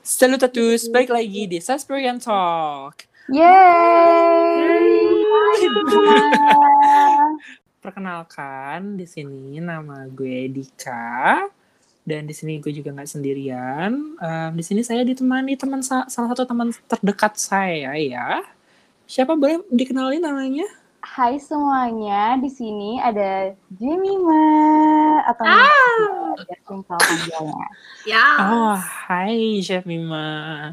Salut à tous, balik lagi di Sasperian Talk. Yeay! Perkenalkan, di sini nama gue Dika dan di sini gue juga nggak sendirian. Um, di sini saya ditemani teman sa- salah satu teman terdekat saya ya. Siapa boleh dikenalin namanya? Hai semuanya, di sini ada Jemima atau Ah. ada simpel panjangnya. Ya. Oh, hai Chef Mima.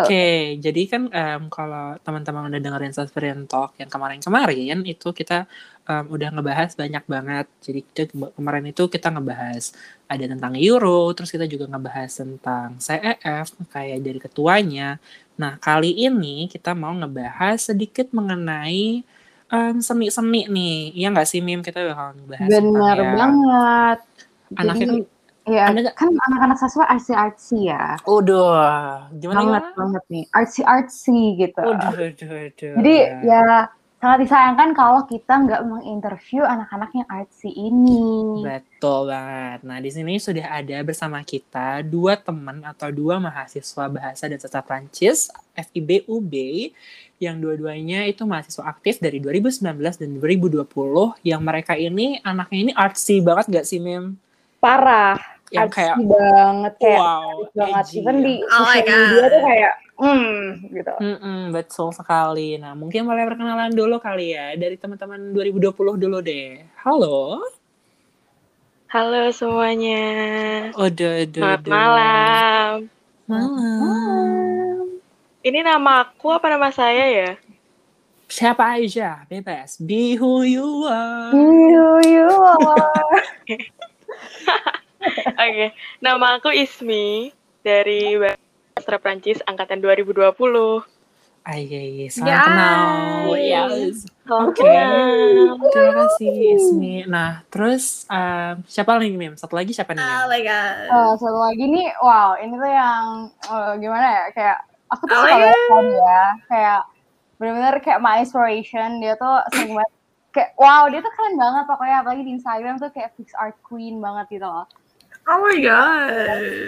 Oke, jadi kan em, kalau teman-teman udah dengerin Sasperian Talk yang kemarin-kemarin itu kita em, udah ngebahas banyak banget. Jadi kita kemarin itu kita ngebahas ada tentang Euro, terus kita juga ngebahas tentang CEF kayak dari ketuanya. Nah, kali ini kita mau ngebahas sedikit mengenai em, seni-seni nih. Iya nggak sih Mim? Kita bakal tentang bener ya, banget. anaknya kan Jadi, ya, Anda- kan anak-anak siswa artsy-artsy ya. Udah, gimana banget gimana? banget nih, artsy-artsy gitu. Udah, udah, udah. Jadi ya sangat disayangkan kalau kita nggak menginterview anak-anak yang artsy ini. Betul banget. Nah, di sini sudah ada bersama kita dua teman atau dua mahasiswa bahasa dan sastra Prancis FIB UB yang dua-duanya itu mahasiswa aktif dari 2019 dan 2020 yang mereka ini anaknya ini artsy banget gak sih Mim? Parah, Yang artsy kayak banget kayak wow, banget. edgy Even di Oh media tuh kayak, hmm, gitu. Mm-mm, betul sekali. Nah, mungkin boleh perkenalan dulu kali ya dari teman-teman 2020 dulu deh. Halo. Halo semuanya, Udah, udah, selamat udah. malam. Malam. Ini nama aku apa nama saya ya? Siapa aja, bebas. Be who you are. You, you are. Oke, nama aku Ismi dari Bahasa Prancis angkatan 2020. Ay, ay, ay, salam Yes. kenal. Yes. Oke. kenal. Terima kasih, Ismi. Nah, terus um, siapa lagi, Mim? Satu lagi siapa nih? Oh my god. Eh, satu lagi nih, wow, ini tuh yang eh, gimana ya? Kayak aku tuh suka banget sama dia. Kayak bener-bener kayak my inspiration. Dia tuh sering banget kayak wow, dia tuh keren banget pokoknya apalagi di Instagram tuh kayak fix art queen banget gitu loh. Oh my god.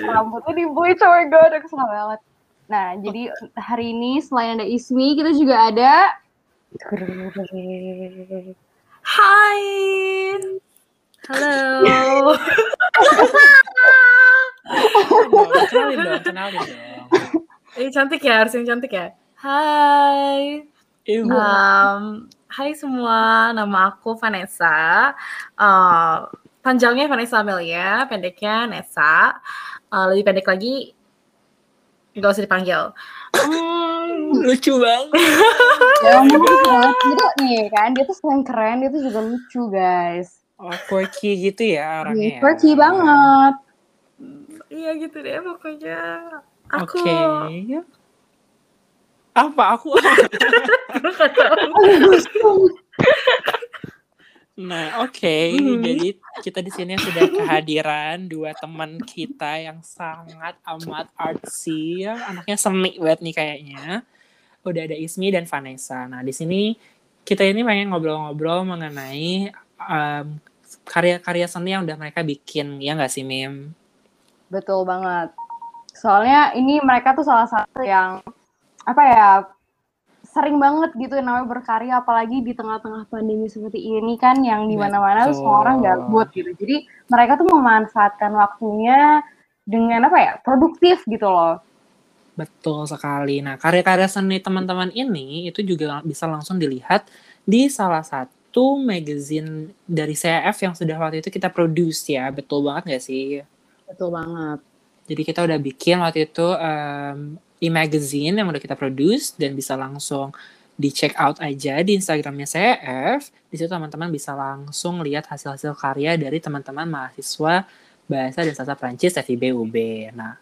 Rambutnya di bleach, oh my god, aku suka banget. Nah, jadi hari ini selain ada Ismi, kita juga ada Hai. Halo. Kenalin dong, kenalin dong. Ini cantik ya, harus yang cantik ya. Hai. Um, hai semua, nama aku Vanessa. Uh, panjangnya Vanessa Amelia, pendeknya Nessa. Uh, lebih pendek lagi, nggak usah dipanggil. Hmm, Lucu banget. ya gitu nih kan. Dia tuh selain keren, dia tuh juga lucu, guys. Oh, quirky gitu ya orangnya. ya. Quirky banget. Iya gitu deh pokoknya. Aku Oke. Apa aku? Nah, oke. Mhm. Jadi kita di sini sudah kehadiran dua teman kita yang sangat amat artsy, ya. anaknya seni banget nih kayaknya. Udah ada Ismi dan Vanessa. Nah, di sini kita ini pengen ngobrol-ngobrol mengenai em, karya-karya seni yang udah mereka bikin, ya nggak sih, Mim? Betul banget. Soalnya ini mereka tuh salah satu yang apa ya sering banget gitu namanya berkarya apalagi di tengah-tengah pandemi seperti ini kan yang di mana-mana tuh semua orang gabut gitu. Jadi mereka tuh memanfaatkan waktunya dengan apa ya produktif gitu loh. Betul sekali. Nah, karya-karya seni teman-teman ini itu juga bisa langsung dilihat di salah satu magazine dari CF yang sudah waktu itu kita produce ya. Betul banget nggak sih? Betul banget. Jadi kita udah bikin waktu itu um, e-magazine yang udah kita produce dan bisa langsung di check out aja di Instagramnya CF. Di situ teman-teman bisa langsung lihat hasil-hasil karya dari teman-teman mahasiswa bahasa dan sastra Prancis FIB UB. Nah,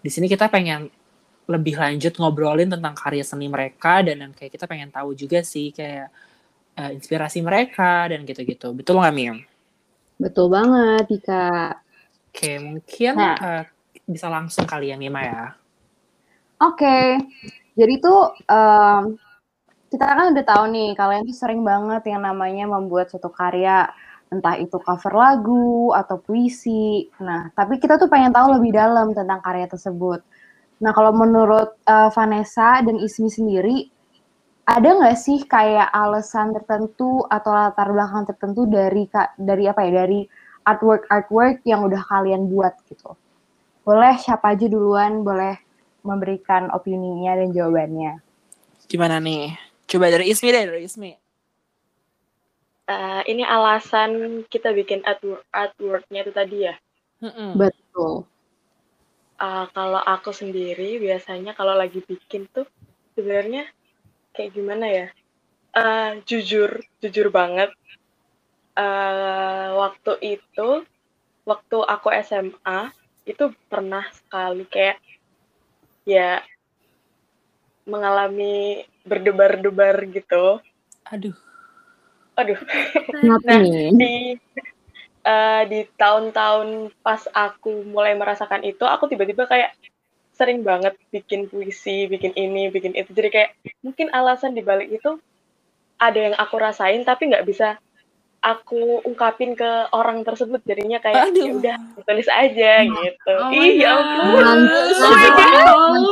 di sini kita pengen lebih lanjut ngobrolin tentang karya seni mereka dan yang kayak kita pengen tahu juga sih kayak eh, inspirasi mereka dan gitu-gitu. Betul nggak Mim? Betul banget, Dika. Oke, mungkin Nah. eh, bisa langsung kali ya Mima ya. Oke, jadi tuh em, kita kan udah tahu nih kalian tuh sering banget yang namanya membuat suatu karya entah itu cover lagu atau puisi. Nah, tapi kita tuh pengen tahu lebih dalam tentang karya tersebut. Nah, kalau menurut uh, Vanessa dan Ismi sendiri, ada nggak sih kayak alasan tertentu atau latar belakang tertentu dari dari apa ya dari artwork artwork yang udah kalian buat gitu? Boleh siapa aja duluan, boleh memberikan opininya dan jawabannya. Gimana nih? Coba dari Ismi deh, dari Ismi. Uh, ini alasan kita bikin artwork artworknya itu tadi ya? Mm -mm. Betul. Uh, kalau aku sendiri biasanya kalau lagi bikin tuh sebenarnya kayak gimana ya? Uh, jujur, jujur banget. Uh, waktu itu, waktu aku SMA itu pernah sekali kayak ya mengalami berdebar-debar gitu. Aduh. Aduh. nah, di uh, di tahun-tahun pas aku mulai merasakan itu, aku tiba-tiba kayak sering banget bikin puisi, bikin ini, bikin itu. Jadi kayak mungkin alasan dibalik itu ada yang aku rasain tapi nggak bisa aku ungkapin ke orang tersebut jadinya kayak ya udah tulis aja gitu. Oh Ih ya ampun. Oh my god.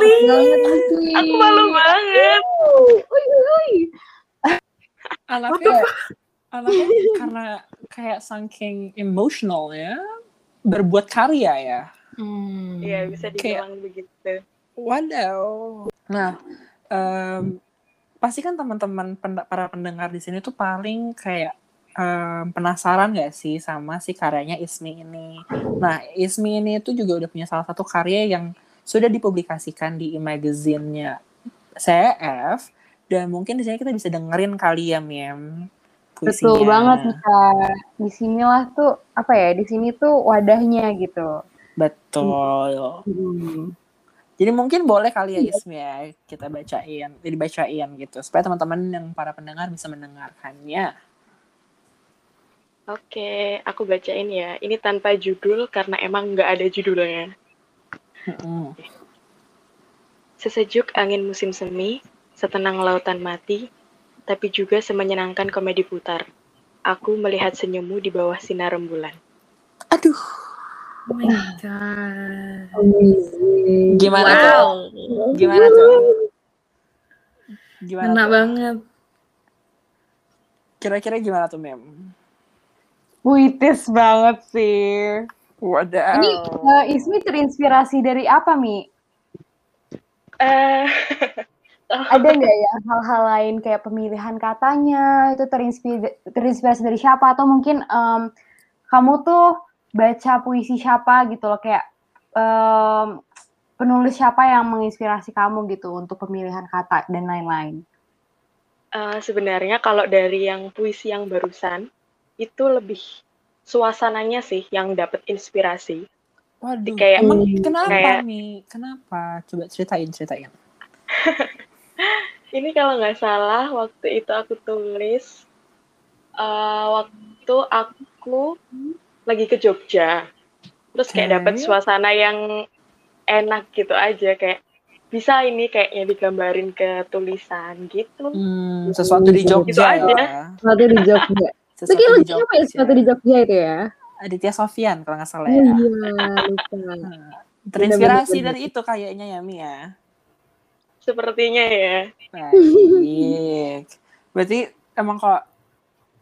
Aku malu banget. Anaknya anaknya karena kayak saking emotional ya berbuat karya ya hmm. iya hmm. bisa dibilang kayak, begitu wadaw nah um, pasti kan teman-teman para pendengar di sini tuh paling kayak um, penasaran gak sih sama si karyanya Ismi ini nah Ismi ini tuh juga udah punya salah satu karya yang sudah dipublikasikan di e-magazine-nya CF dan mungkin di sini kita bisa dengerin kali ya Miem puisinya. Betul banget Kak. Di sinilah tuh apa ya? Di sini tuh wadahnya gitu. Betul. Hmm. Jadi mungkin boleh kali ya Ismi ya kita bacain, jadi bacain gitu supaya teman-teman yang para pendengar bisa mendengarkannya. Oke, aku bacain ya. Ini tanpa judul karena emang nggak ada judulnya. Mm Sesejuk angin musim semi, setenang lautan mati, tapi juga semenyenangkan komedi putar. Aku melihat senyummu di bawah sinar rembulan. Aduh. Oh my god. Gimana wow. tuh? Gimana tuh? Gimana Enak tuh? banget. Kira-kira gimana tuh, Mem? Puitis banget sih. Waduh. Ini uh, Ismi terinspirasi dari apa, Mi? Uh, ada nggak ya hal-hal lain kayak pemilihan katanya itu terinspirasi, terinspirasi dari siapa atau mungkin um, kamu tuh baca puisi siapa gitu loh kayak um, penulis siapa yang menginspirasi kamu gitu untuk pemilihan kata dan lain-lain? Uh, sebenarnya kalau dari yang puisi yang barusan itu lebih suasananya sih yang dapat inspirasi. Waduh, kayak emang kenapa kayak, nih? Kenapa? Coba ceritain, ceritain. ini kalau nggak salah waktu itu aku tulis uh, waktu aku lagi ke Jogja terus kayak dapat suasana yang enak gitu aja kayak bisa ini kayaknya digambarin ke tulisan gitu hmm, sesuatu di Jogja gitu aja sesuatu di Jogja sesuatu itu di Jogja. ya sesuatu di Jogja itu ya Aditya Sofian kalau nggak salah ya. Oh, iya, lupa. Terinspirasi dari itu kayaknya ya Mia. Sepertinya ya. Baik. Berarti emang kok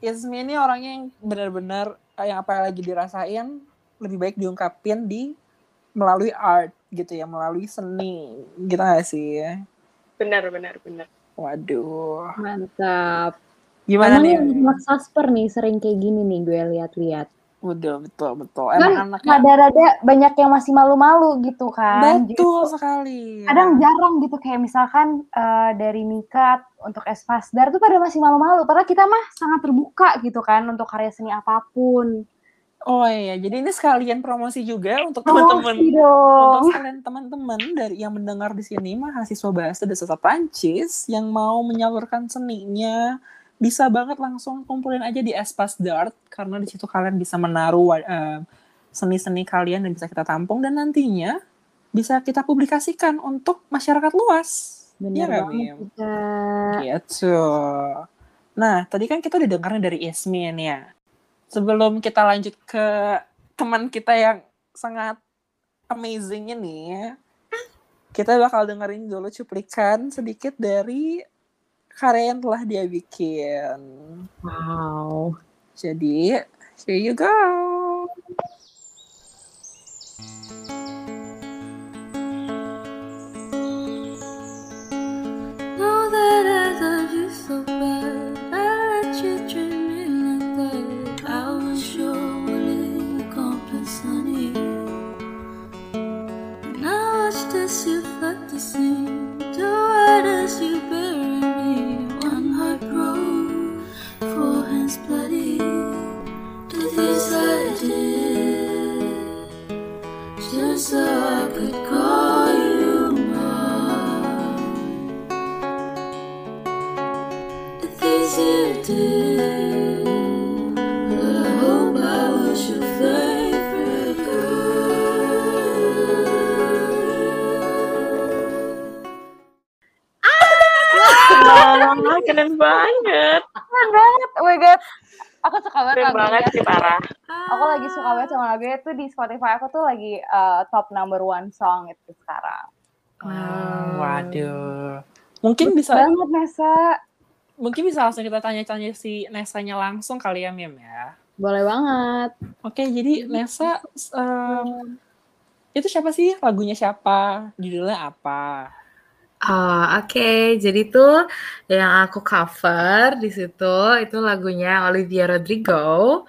Yasmi ini orangnya yang benar-benar yang apa yang lagi dirasain lebih baik diungkapin di melalui art gitu ya, melalui seni. Gitu gak sih? Benar, benar, benar. Waduh. Mantap. Gimana Emang nih? Mas Sasper nih sering kayak gini nih gue lihat-lihat. Betul, betul, betul. Kan Emang anaknya rada-rada banyak yang masih malu-malu gitu kan. Betul gitu. sekali. Kadang jarang gitu kayak misalkan uh, dari Mikat untuk Espasdar tuh pada masih malu-malu. Padahal kita mah sangat terbuka gitu kan untuk karya seni apa pun. Oh iya, jadi ini sekalian promosi juga untuk teman-teman. Untuk kalian teman-teman dari yang mendengar di sini mahasiswa bahasa dan sastra Prancis yang mau menyalurkan seninya, bisa banget langsung kumpulin aja di Espas Dart karena di situ kalian bisa menaruh uh, seni-seni kalian dan bisa kita tampung dan nantinya bisa kita publikasikan untuk masyarakat luas. Benar ya, banget Gitu. Nah, tadi kan kita udah dengarnya dari Yasmin ya. Sebelum kita lanjut ke teman kita yang sangat amazing ini, kita bakal dengerin dulu cuplikan sedikit dari karya yang telah dia bikin. Wow. Jadi, here you go. Spotify aku tuh lagi uh, top number one song itu sekarang. Hmm, waduh. Mungkin bisa Banget Nesa. mungkin bisa langsung kita tanya-tanya si Nesanya langsung kali ya, Mim ya. Boleh banget. Oke, jadi Nesa em, itu siapa sih? Lagunya siapa? Judulnya apa? Ah, oke. Jadi tuh yang aku cover di situ itu lagunya Olivia Rodrigo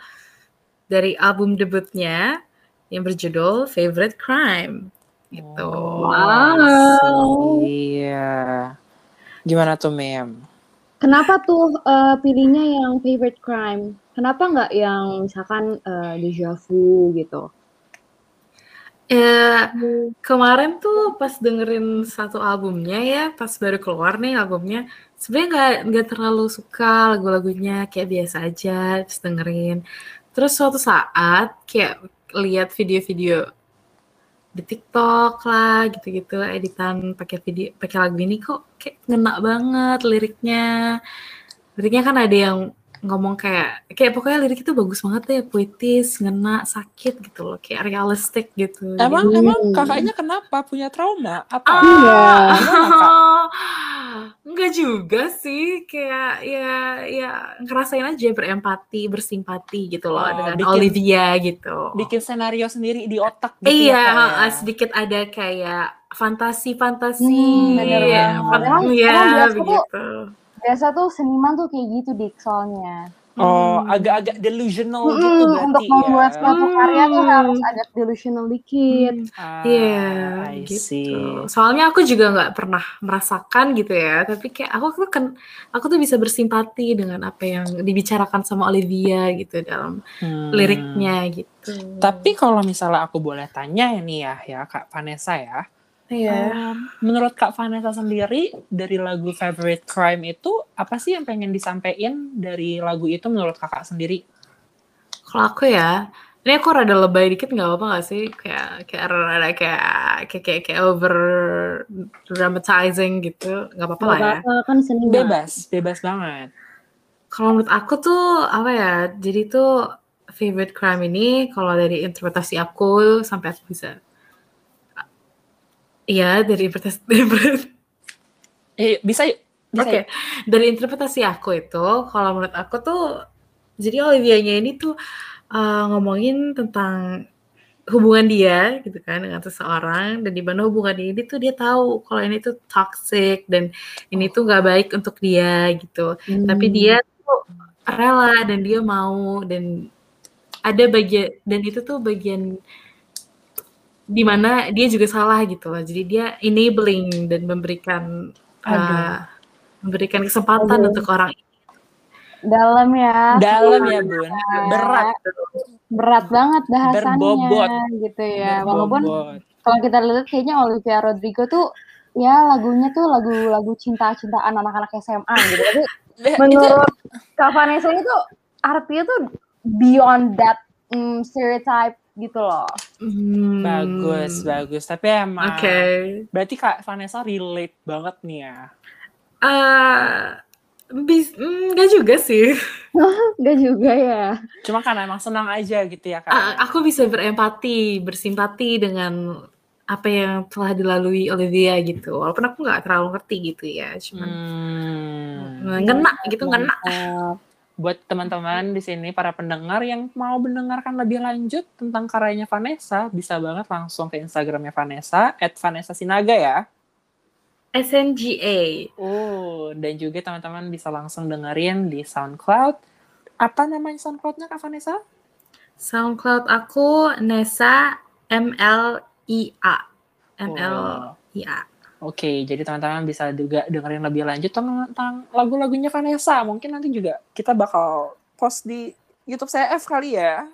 dari album debutnya yang berjudul Favorite Crime. Gitu. Wow. Iya. Gimana tuh, Mem? Kenapa tuh uh, pilihnya yang favorite crime? Kenapa nggak yang misalkan uh, deja vu gitu? Ya, kemarin tuh pas dengerin satu albumnya ya, pas baru keluar nih albumnya, sebenarnya nggak nggak terlalu suka lagu-lagunya, kayak biasa aja, terus dengerin. Terus suatu saat kayak lihat video-video di TikTok lah, gitu-gitu, editan pakai video, pakai lagu ini kok kayak ngena banget liriknya. Liriknya kan ada yang ngomong kayak kayak pokoknya lirik itu bagus banget deh puitis ngena sakit gitu loh kayak realistik gitu Emang Jadi- emang kakaknya kenapa? Punya trauma? Apa? ah Kak? enggak juga sih kayak ya ya ngerasain aja berempati bersimpati gitu loh Oh, dengan bikin- Olivia gitu Bikin senario sendiri di otak gitu iya ya, ya? sedikit ada kayak fantasi-fantasi Hmm, bener ya, ya biasa tuh- begitu Biasa tuh seniman tuh kayak gitu dik soalnya. Oh, Hmm. agak-agak delusional gitu Mm-mm, berarti untuk ya. membuat suatu karya tuh Hmm. harus agak delusional dikit. Ah, Iya, I gitu. see. Soalnya aku juga nggak pernah merasakan gitu ya, tapi kayak aku tuh kan, aku tuh bisa bersimpati dengan apa yang dibicarakan sama Olivia gitu dalam Hmm. liriknya gitu. Tapi kalau misalnya aku boleh tanya ini ya, ya Kak Vanessa ya. Iya. Em, menurut Kak Vanessa sendiri dari lagu Favorite Crime itu apa sih yang pengen disampaikan dari lagu itu menurut kakak sendiri? Kalau aku ya, ini aku rada lebay dikit nggak apa-apa nggak sih? Kayak kayak rada kayak kayak kayak, kayak over dramatizing gitu, nggak apa-apa lah ya. kan seniman. Bebas, bebas banget. Kalau menurut aku tuh apa ya? Jadi tuh favorite crime ini kalau dari interpretasi aku sampai aku bisa Iya, dari interpretasi dari Eh, bisa yuk. Bisa Oke, yuk. dari interpretasi aku itu, kalau menurut aku tuh, jadi Olivia-nya ini tuh uh, ngomongin tentang hubungan dia gitu kan dengan seseorang dan di mana hubungan ini tuh dia tahu kalau ini tuh toxic dan ini tuh nggak baik untuk dia gitu. Tapi dia tuh rela dan dia mau dan ada bagian dan itu tuh bagian di mana dia juga salah gitu loh. Jadi dia enabling dan memberikan uh, memberikan kesempatan Aduh. untuk orang Dalam ya. Dalam ya, Bun. Berat, Berat banget bahasannya Berbobot. gitu ya. Walaupun kalau kita lihat kayaknya Olivia Rodrigo tuh ya lagunya tuh lagu-lagu cinta-cintaan anak-anak SMA gitu. Tapi itu menurut Kak Vanessa ini tuh artinya tuh beyond that mm, stereotype gitu loh. Hmm, bagus, bagus. Tapi emang Oke. berarti Kak Vanessa relate banget nih ya. Eh, bis, mm, nggak juga sih. Enggak juga ya. Cuma karena emang senang aja gitu ya Kak. Ah, aku bisa berempati, bersimpati dengan apa yang telah dilalui oleh dia gitu. Walaupun aku nggak terlalu ngerti gitu ya, cuman Hmm. ngena gitu ngena. Buat teman-teman di sini para pendengar yang mau mendengarkan lebih lanjut tentang karyanya Vanessa, bisa banget langsung ke Instagramnya Vanessa @vanessa_sinaga ya. SNGA. Oh, dan juga teman-teman bisa langsung dengerin di SoundCloud. Apa namanya SoundCloud-nya Kak Vanessa? SoundCloud aku Nesa M L I A. M L Oh. I A. Oke, jadi teman-teman bisa juga dengerin lebih lanjut tentang lagu-lagunya Vanessa. Mungkin nanti juga kita bakal post di YouTube CF kali ya,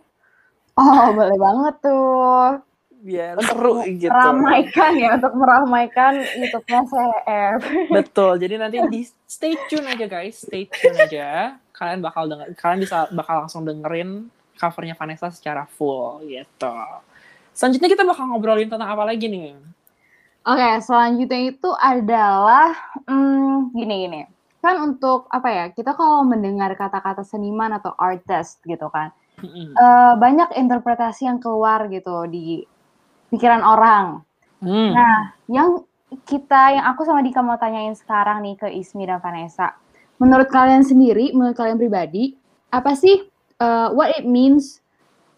Oh, boleh banget tuh. biar Untuk seru gitu. Meramaikan ya, untuk meramaikan YouTube-nya CF. Betul. Jadi nanti di stay tune aja guys, stay tune aja. Kalian bakal denger, kalian bisa bakal langsung dengerin covernya Vanessa secara full gitu. Selanjutnya kita bakal ngobrolin tentang apa lagi nih? Oke, selanjutnya itu adalah hmm, gini gini. Kan untuk apa ya? Kita kalau mendengar kata-kata seniman atau artist gitu kan, eh, banyak interpretasi yang keluar gitu di pikiran orang. Hmm. Nah, yang kita, yang aku sama Dika mau tanyain sekarang nih ke Ismi dan Vanessa. Menurut kalian sendiri, menurut kalian pribadi, apa sih uh, what it means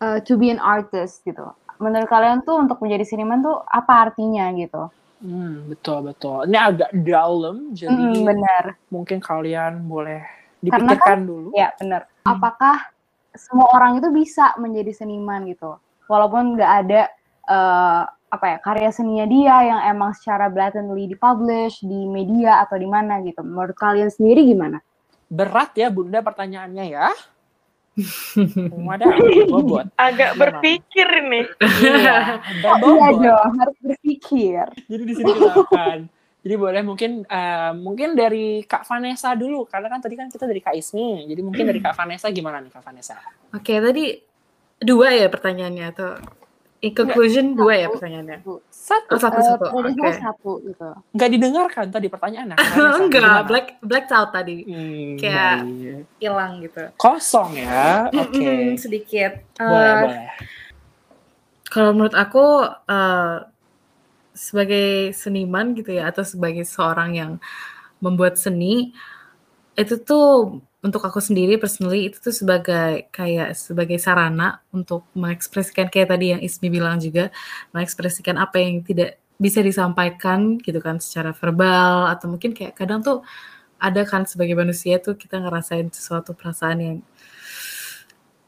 uh, to be an artist gitu? Menurut kalian tuh untuk menjadi seniman tuh apa artinya gitu? Hmm, betul betul. Ini agak dalam, jadi Mm, benar. mungkin kalian boleh dipikirkan dulu. Ya, benar. Apakah semua orang itu bisa menjadi seniman gitu? Walaupun nggak ada eh, apa ya karya seninya dia yang emang secara blatantly dipublish di media atau di mana gitu. Menurut kalian sendiri gimana? Berat ya Bunda pertanyaannya ya. Bobot. Agak Gimana? berpikir nih. Iya, Oh, iya dong, harus berpikir. Jadi di sini kita akan. Jadi boleh mungkin eh, mungkin dari Kak Vanessa dulu karena kan tadi kan kita dari Kak Ismi. Jadi mungkin dari Kak Vanessa gimana nih Kak Vanessa? Oke, tadi dua ya pertanyaannya atau in conclusion dua ya pertanyaannya. Satu. Oh, satu satu. pada Oke. dasarnya satu gitu. Nggak didengarkan tadi Vanessa. Enggak, Gimana? black black out tadi Hmm, Kayak- hilang gitu. kosong ya. Oke. Mm-mm, sedikit. Boleh, Eh, boleh. Kalau menurut aku eh, sebagai seniman gitu ya atau sebagai seorang yang membuat seni itu tuh untuk aku sendiri personally itu tuh sebagai kayak sebagai sarana untuk mengekspresikan kayak tadi yang Ismi bilang juga mengekspresikan apa yang tidak bisa disampaikan gitu kan secara verbal atau mungkin kayak kadang tuh ada kan sebagai manusia tuh kita ngerasain sesuatu perasaan yang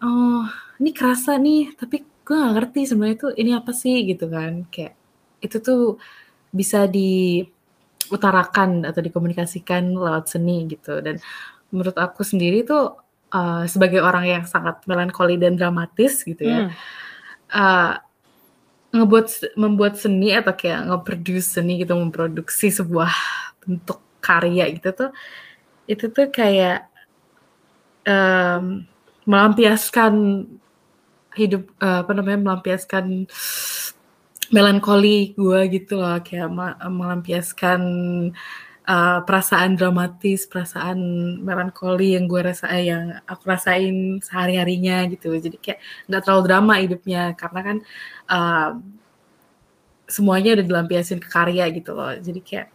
oh ini kerasa nih tapi gue gak ngerti sebenarnya tuh ini apa sih gitu kan. Kayak itu tuh bisa diutarakan atau dikomunikasikan lewat seni gitu. Dan menurut aku sendiri tuh uh, sebagai orang yang sangat melankoli dan dramatis gitu ya Hmm. uh, ngebuat membuat seni atau kayak nge-produce seni gitu memproduksi sebuah bentuk karya gitu tuh itu tuh kayak em, melampiaskan hidup eh, apa namanya melampiaskan melankoli gue gitu loh kayak melampiaskan eh, perasaan dramatis perasaan melankoli yang gue rasa eh, yang aku rasain sehari harinya gitu jadi kayak nggak terlalu drama hidupnya karena kan eh, semuanya udah dilampiasin ke karya gitu loh jadi kayak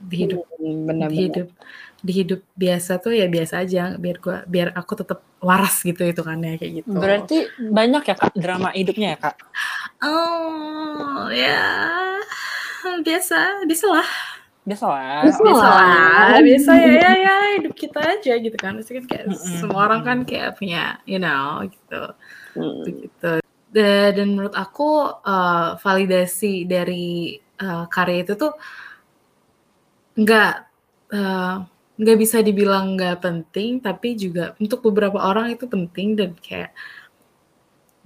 di hidup Hmm, di Benar-benar. hidup di hidup biasa tuh ya biasa aja biar gua biar aku tetap waras gitu itu kan ya kayak gitu Berarti banyak ya Kak drama hidupnya ya Kak? oh ya biasa bisa lah Biasa lah. Bisa biasa lah. lah biasa ya ya ya hidup kita aja gitu kan pasti kan kayak Mm-mm. semua orang kan kayak punya you know gitu Hmm. begitu Da- dan menurut aku uh, validasi dari uh, karya itu tuh nggak uh, nggak bisa dibilang nggak penting tapi juga untuk beberapa orang itu penting dan kayak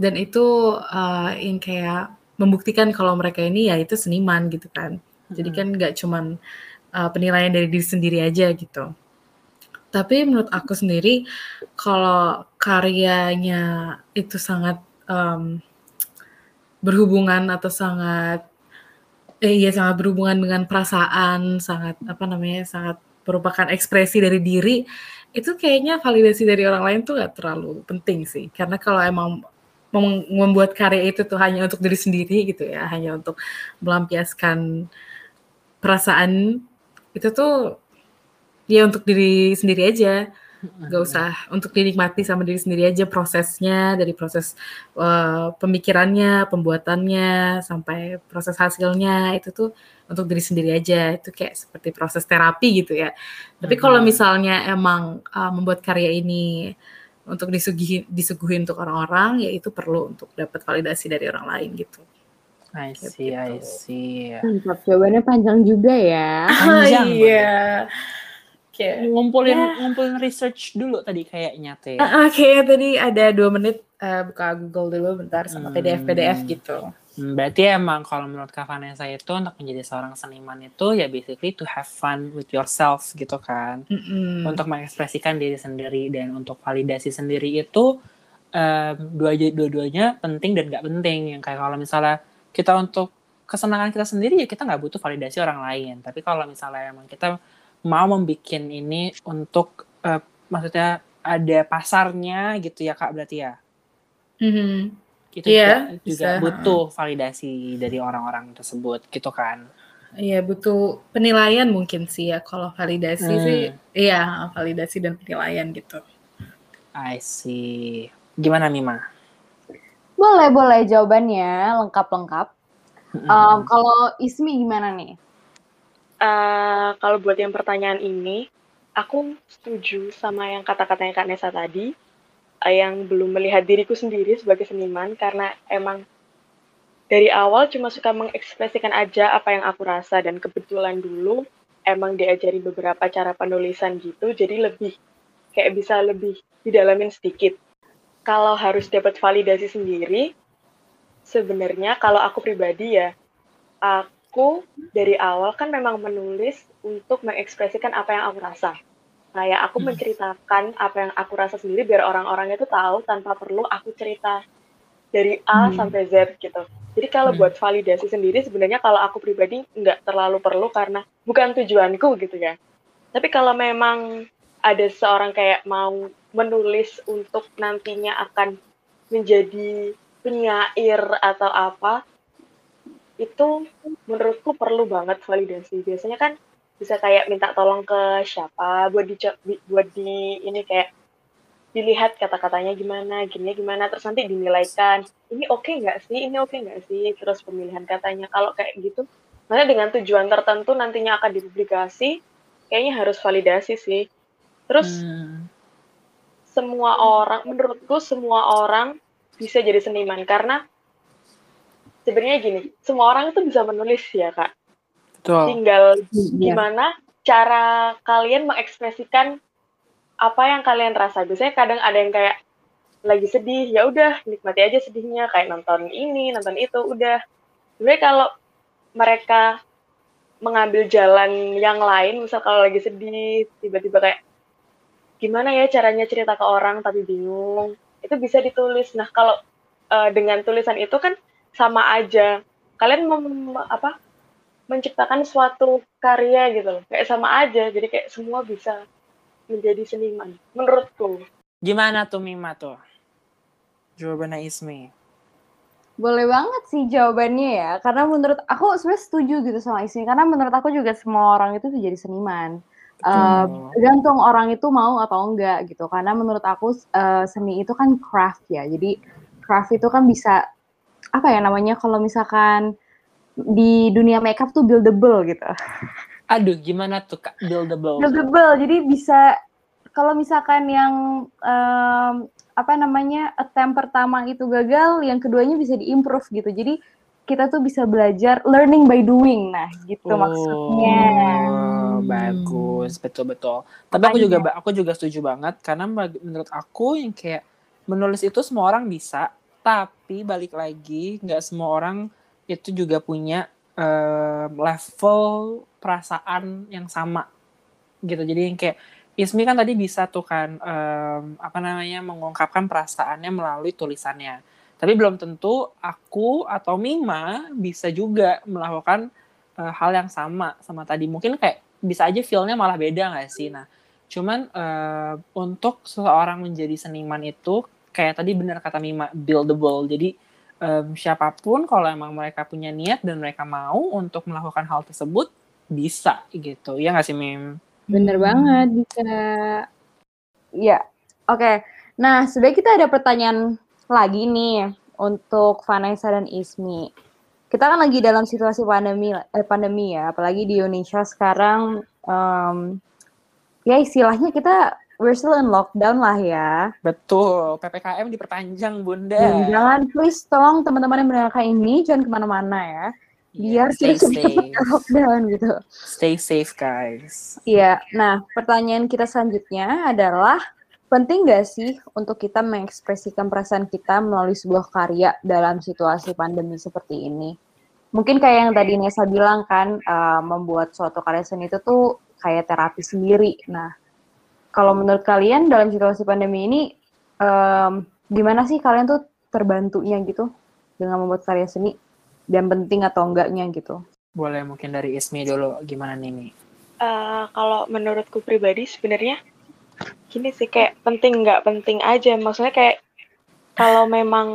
dan itu uh, yang kayak membuktikan kalau mereka ini ya itu seniman gitu kan jadi kan nggak cuman uh, penilaian dari diri sendiri aja gitu. Tapi menurut aku sendiri kalau karyanya itu sangat em, berhubungan atau sangat eh, iya sangat berhubungan dengan perasaan sangat apa namanya sangat merupakan ekspresi dari diri itu kayaknya validasi dari orang lain tuh gak terlalu penting sih. Karena kalau emang mem- membuat karya itu tuh hanya untuk diri sendiri gitu ya, hanya untuk melampiaskan perasaan itu tuh ya untuk diri sendiri aja. Nggak usah untuk dinikmati sama diri sendiri aja prosesnya dari proses uh, pemikirannya pembuatannya sampai proses hasilnya itu tuh untuk diri sendiri aja. Itu kayak seperti proses terapi gitu ya. Tapi kalau misalnya emang uh, membuat karya ini untuk disuguhi disuguhi untuk orang-orang ya itu perlu untuk dapat validasi dari orang lain gitu I see, I Gitu. see. Mantap, jawabannya panjang juga ya. Panjang iya Kayak- Ngumpulin ngumpulin research dulu tadi kayaknya teh. Ah, Oke, tadi ada dua menit eh, buka Google dulu bentar sama Hmm. PDF PDF gitu. Hmm, Berarti emang kalau menurut Kak Vanessa itu untuk menjadi seorang seniman itu ya basically to have fun with yourself gitu kan. Mm-mm. Untuk mengekspresikan diri sendiri dan untuk validasi sendiri itu em, dua dua-duanya penting dan nggak penting. Yang kayak kalau misalnya kita untuk kesenangan kita sendiri ya kita nggak butuh validasi orang lain. Tapi kalau misalnya emang kita mau membuat ini untuk eh, maksudnya ada pasarnya gitu ya Kak berarti ya. Mhm. Itu Iya, juga, juga bisa. butuh validasi dari orang-orang tersebut gitu kan. Iya butuh penilaian mungkin sih ya kalau validasi Hmm. sih, iya validasi dan penilaian gitu. I see. Gimana Mima? Boleh, boleh jawabannya lengkap-lengkap. Um, kalau Ismi gimana nih? Eh, kalau buat yang pertanyaan ini, aku setuju sama yang kata-katanya Kak Nesa tadi, eh, yang belum melihat diriku sendiri sebagai seniman, karena emang dari awal cuma suka mengekspresikan aja apa yang aku rasa, dan kebetulan dulu emang diajari beberapa cara penulisan gitu, jadi lebih, kayak bisa lebih didalamin sedikit. Kalau harus dapat validasi sendiri, sebenarnya kalau aku pribadi ya, aku dari awal kan memang menulis untuk mengekspresikan apa yang aku rasa. Kayak aku menceritakan apa yang aku rasa sendiri biar orang-orang itu tahu tanpa perlu aku cerita dari A Hmm. sampai Z gitu. Jadi kalau Hmm. buat validasi sendiri sebenarnya kalau aku pribadi nggak terlalu perlu karena bukan tujuanku gitu ya. Tapi kalau memang ada seorang kayak mau menulis untuk nantinya akan menjadi penyair atau apa, itu menurutku perlu banget validasi. Biasanya kan bisa kayak minta tolong ke siapa buat di buat di ini kayak dilihat kata-katanya gimana, gini gimana, terus nanti dinilaikan. Ini oke nggak sih? Ini oke nggak sih? Terus pemilihan katanya kalau kayak gitu, nanti dengan tujuan tertentu nantinya akan dipublikasi, kayaknya harus validasi sih. Terus Hmm. Semua orang, menurutku semua orang bisa jadi seniman karena sebenarnya gini, semua orang itu bisa menulis ya kak. Betul. Tinggal Iya. gimana cara kalian mengekspresikan apa yang kalian rasa. Biasanya kadang ada yang kayak lagi sedih, ya udah nikmati aja sedihnya, kayak nonton ini, nonton itu, udah. Sebenarnya kalau mereka mengambil jalan yang lain, misal kalau lagi sedih, tiba-tiba kayak gimana ya caranya cerita ke orang tapi bingung, itu bisa ditulis. Nah kalau eh, dengan tulisan itu kan sama aja, kalian mem, apa menciptakan suatu karya gitu loh, kayak sama aja, jadi kayak semua bisa menjadi seniman, menurutku. Gimana tuh Mima tuh? Jawabannya Ismi. Boleh banget sih jawabannya ya, karena menurut aku sebenarnya setuju gitu sama Ismi, karena menurut aku juga semua orang itu tuh jadi seniman. Tergantung orang itu mau atau enggak gitu, karena menurut aku eh, seni itu kan craft ya, jadi craft itu kan bisa apa ya namanya kalau misalkan di dunia makeup tuh buildable gitu. Aduh, gimana tuh Kak buildable? Buildable, jadi bisa kalau misalkan yang em, apa namanya attempt pertama itu gagal, yang keduanya bisa diimprove gitu. Jadi kita tuh bisa belajar learning by doing. Nah, gitu maksudnya. Oh, bagus, betul betul. Tapi aku juga aku juga setuju banget karena menurut aku yang kayak menulis itu semua orang bisa, tapi balik lagi nggak semua orang itu juga punya em, level perasaan yang sama gitu. Jadi yang kayak Ismi kan tadi bisa tuh kan em, apa namanya mengungkapkan perasaannya melalui tulisannya. Tapi belum tentu aku atau Mima bisa juga melakukan eh, hal yang sama sama tadi. Mungkin kayak bisa aja feel-nya malah beda nggak sih? Nah, cuman eh, untuk seseorang menjadi seniman itu kayak tadi benar kata Mima buildable. Jadi em, siapa pun kalau emang mereka punya niat dan mereka mau untuk melakukan hal tersebut bisa gitu. Ya nggak sih Mim? Bener banget bisa. Ya, oke. Nah, sebenarnya kita ada pertanyaan lagi nih untuk Vanessa dan Ismi. Kita kan lagi dalam situasi pandemi, eh, pandemi ya, apalagi di Indonesia sekarang. em, ya istilahnya kita we're still in lockdown lah ya. Betul. PPKM diperpanjang Bunda. Dan jangan please tolong teman-teman yang mendengarkan ini jangan ke mana-mana ya, biar Iya, stay kita cepat safe. lockdown gitu. Stay safe guys. Iya, nah pertanyaan kita selanjutnya adalah penting nggak sih untuk kita mengekspresikan perasaan kita melalui sebuah karya dalam situasi pandemi seperti ini? Mungkin kayak yang tadi Nesa bilang kan, eh, membuat suatu karya seni itu tuh kayak terapi sendiri. Nah, kalau menurut kalian dalam situasi pandemi ini, em, gimana sih kalian tuh terbantunya gitu dengan membuat karya seni? Dan penting atau enggaknya gitu? Boleh mungkin dari Ismi dulu gimana nih Mi? Eh, kalau menurutku pribadi sebenarnya gini sih kayak penting nggak penting aja. Maksudnya kayak kalau memang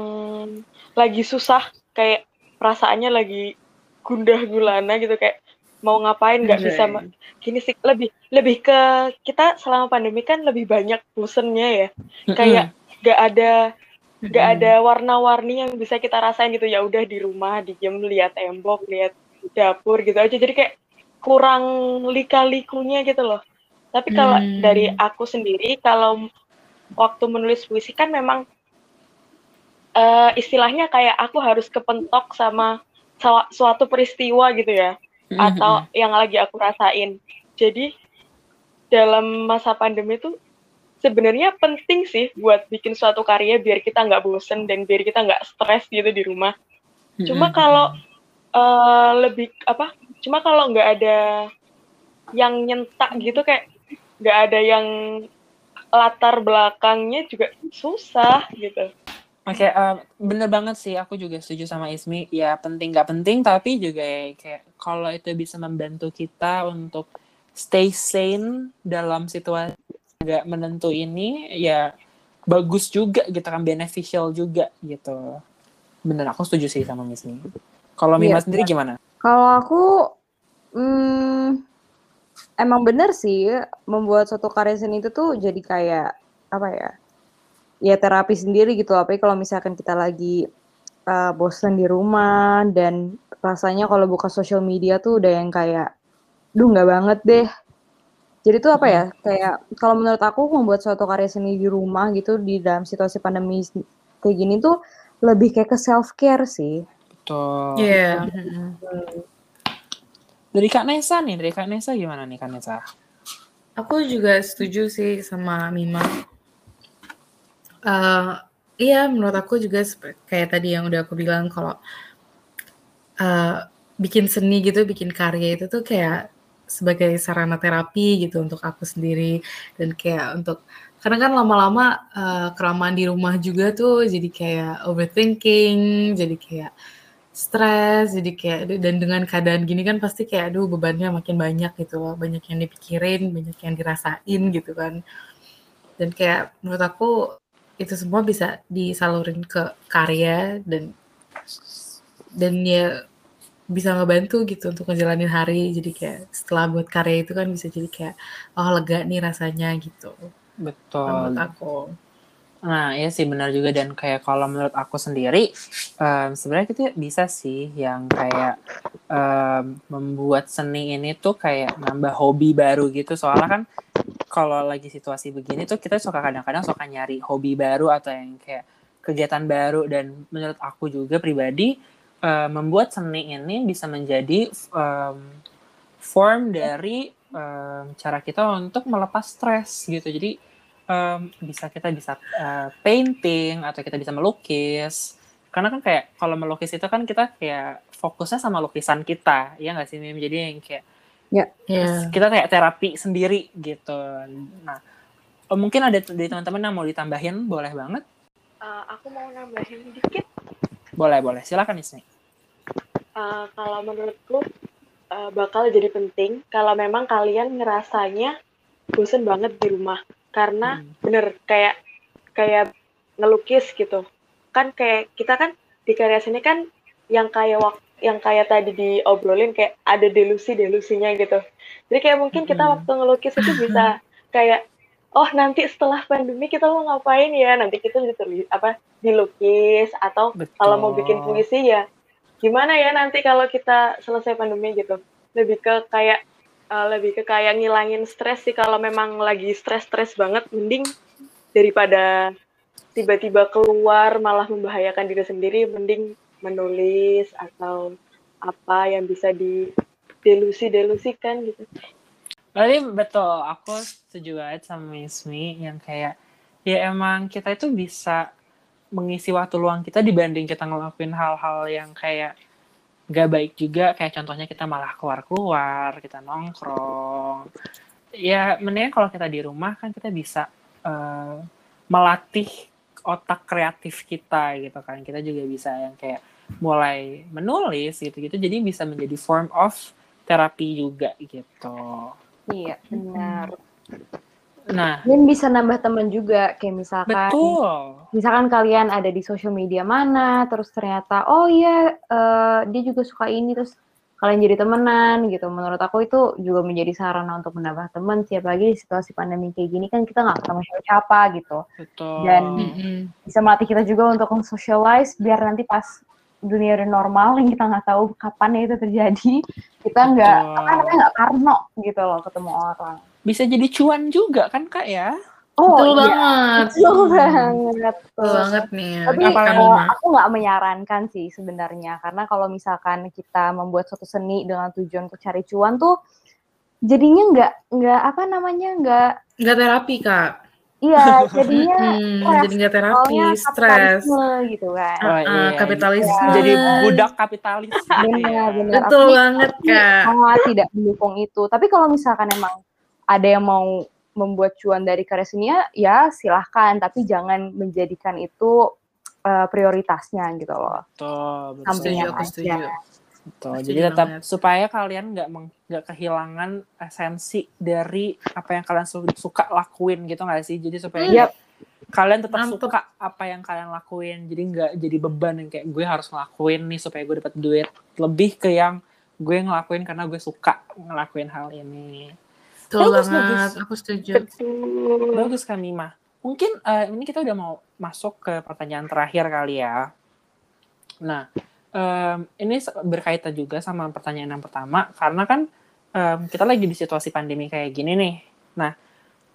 lagi susah kayak perasaannya lagi gundah gulana gitu kayak mau ngapain nggak bisa ma- gini sih lebih lebih ke kita selama pandemi kan lebih banyak bosennya ya. Kayak nggak ada nggak ada warna-warni yang bisa kita rasain gitu. Ya udah di rumah diem lihat tembok lihat dapur gitu aja. Jadi kayak kurang lika-likunya gitu loh tapi kalau Hmm. dari aku sendiri kalau waktu menulis puisi kan memang eh, istilahnya kayak aku harus kepentok sama suatu peristiwa gitu ya atau yang lagi aku rasain. Jadi dalam masa pandemi itu sebenarnya penting sih buat bikin suatu karya biar kita nggak bosen dan biar kita nggak stres gitu di rumah. Cuma kalau eh, lebih apa cuma kalau nggak ada yang nyentak gitu kayak nggak ada yang latar belakangnya juga susah gitu Oke, em, bener banget sih. Aku juga setuju sama Ismi. Ya penting nggak penting, tapi juga ya kayak kalau itu bisa membantu kita untuk stay sane dalam situasi nggak menentu ini, ya bagus juga gitu kan, beneficial juga gitu. Bener, aku setuju sih sama Ismi. Kalau Mima Iya, sendiri gimana? Kalau aku, hmm, emang bener sih membuat suatu karya seni itu tuh jadi kayak apa ya? Ya terapi sendiri gitu. Apalagi kalau misalkan kita lagi uh, bosan di rumah dan rasanya kalau buka sosial media tuh udah yang kayak, duh nggak banget deh. Jadi tuh apa ya? Kayak kalau menurut aku membuat suatu karya seni di rumah gitu di dalam situasi pandemi kayak gini tuh lebih kayak ke self care sih. Betul. Iya. Dari Kak Nesa nih, dari Kak Nesa gimana nih Kak Nesa? Aku juga setuju sih sama Mima. Eh, iya, menurut aku juga kayak tadi yang udah aku bilang kalau eh, bikin seni gitu, bikin karya itu tuh kayak sebagai sarana terapi gitu untuk aku sendiri dan kayak untuk karena kan lama-lama eh, kelamaan di rumah juga tuh jadi kayak overthinking, jadi kayak stres, jadi kayak dan dengan keadaan gini kan pasti kayak aduh bebannya makin banyak gitu loh, banyak yang dipikirin, banyak yang dirasain gitu kan. Dan kayak menurut aku itu semua bisa disalurin ke karya dan dan ya bisa ngebantu gitu untuk ngejalanin hari. Jadi kayak setelah buat karya itu kan bisa jadi kayak oh lega nih rasanya gitu. Betul. Menurut aku. Nah, iya sih benar juga dan kayak kalau menurut aku sendiri em, sebenarnya kita bisa sih yang kayak em, membuat seni ini tuh kayak nambah hobi baru gitu. Soalnya kan kalau lagi situasi begini tuh kita suka kadang-kadang suka nyari hobi baru atau yang kayak kegiatan baru dan menurut aku juga pribadi em, membuat seni ini bisa menjadi em, form dari em, cara kita untuk melepas stres gitu. Jadi em, bisa kita bisa eh, painting atau kita bisa melukis. Karena kan kayak kalau melukis itu kan kita kayak fokusnya sama lukisan kita ya nggak sih Mim? Jadi yang kayak Iya. kita kayak terapi sendiri gitu. Nah eh, mungkin ada dari teman-teman yang mau ditambahin boleh banget. Eh, aku mau nambahin dikit. Boleh boleh. Silakan Ismi. Eh, kalau menurutku eh, bakal jadi penting kalau memang kalian ngerasanya bosen banget di rumah karena Hmm. bener kayak kayak ngelukis gitu kan kayak kita kan di karya seni kan yang kayak wak yang kayak tadi diobrolin kayak ada delusi delusinya gitu jadi kayak mungkin kita Mhm. waktu ngelukis itu bisa kayak oh nanti setelah pandemi kita mau ngapain ya nanti kita ditulis apa dilukis atau Betul. kalau mau bikin puisi ya gimana ya nanti kalau kita selesai pandemi gitu lebih ke kayak eh, lebih ke kayak ngilangin stres sih kalau memang lagi stres-stres banget mending daripada tiba-tiba keluar malah membahayakan diri sendiri mending menulis atau apa yang bisa di delusi-delusikan gitu. Berarti betul, aku setuju banget sama Miss Mi yang kayak ya emang kita itu bisa mengisi waktu luang kita dibanding kita ngelakuin hal-hal yang kayak gak baik juga kayak contohnya kita malah keluar-keluar, kita nongkrong. Ya mendingan kalau kita di rumah kan kita bisa eh, melatih otak kreatif kita gitu kan. Kita juga bisa yang kayak mulai menulis gitu-gitu jadi bisa menjadi form of terapi juga gitu. Iya, benar. Nah, Dan bisa nambah teman juga, kayak misalkan betul. misalkan kalian ada di social media mana, terus ternyata oh iya eh, dia juga suka ini, terus kalian jadi temenan gitu. Menurut aku itu juga menjadi sarana untuk menambah teman. Siap lagi di situasi pandemi kayak gini kan kita nggak ketemu siapa-siapa gitu. Betul. Dan Mm-mm. bisa melatih kita juga untuk socialize biar nanti pas dunia udah normal yang kita nggak tahu kapan ya itu terjadi kita nggak apa namanya nggak karno gitu loh ketemu orang Bisa jadi cuan juga kan Kak ya? oh Betul iya banget. betul banget Betul banget nih. tapi Apalagi- eh, aku nggak menyarankan sih sebenarnya karena kalau misalkan kita membuat suatu seni dengan tujuan untuk cari cuan tuh jadinya nggak nggak apa namanya nggak Nggak terapi, Kak. iya jadinya Mm-mm, stres. jadi nggak terapi, stres. gitu kan Oh, Uh, iya, kapitalisme. Jadi budak kapitalis. benar benar Betul Aku banget, Kak. sangat tidak mendukung itu. Tapi kalau misalkan emang ada yang mau membuat cuan dari karya seni ya silahkan. Tapi jangan menjadikan itu eh, prioritasnya gitu loh. Betul, betul. Sampingan Setuju, aku aja. setuju. Betul. Jadi tetap banget. supaya kalian nggak nggak kehilangan esensi dari apa yang kalian su- suka lakuin gitu nggak sih? Jadi supaya Yap. kalian tetap Mantep. suka apa yang kalian lakuin. Jadi nggak jadi beban yang kayak gue harus ngelakuin nih supaya gue dapat duit. Lebih ke yang gue ngelakuin karena gue suka ngelakuin hal ini. Betul Bagus, banget, bagus. aku setuju. Betul. Bagus kan Mima. Mungkin eh, ini kita udah mau masuk ke pertanyaan terakhir kali ya. Nah, em, ini berkaitan juga sama pertanyaan yang pertama karena kan em, kita lagi di situasi pandemi kayak gini nih. Nah,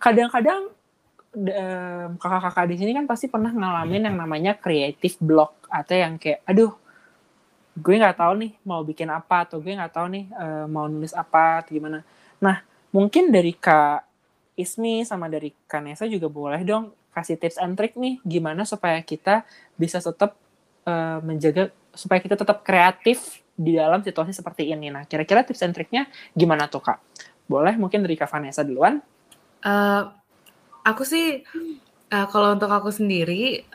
kadang-kadang em, kakak-kakak di sini kan pasti pernah ngalamin yang namanya creative block atau yang kayak, aduh, gue nggak tahu nih mau bikin apa atau gue nggak tahu nih eh, mau nulis apa atau gimana. Nah, mungkin dari Kak Ismi sama dari Kanesa juga boleh dong kasih tips and trick nih gimana supaya kita bisa tetap eh, menjaga supaya kita tetap kreatif di dalam situasi seperti ini. Nah, kira-kira tips and tricknya gimana tuh kak? Boleh mungkin dari Kak Vanessa duluan? Eh, aku sih eh, kalau untuk aku sendiri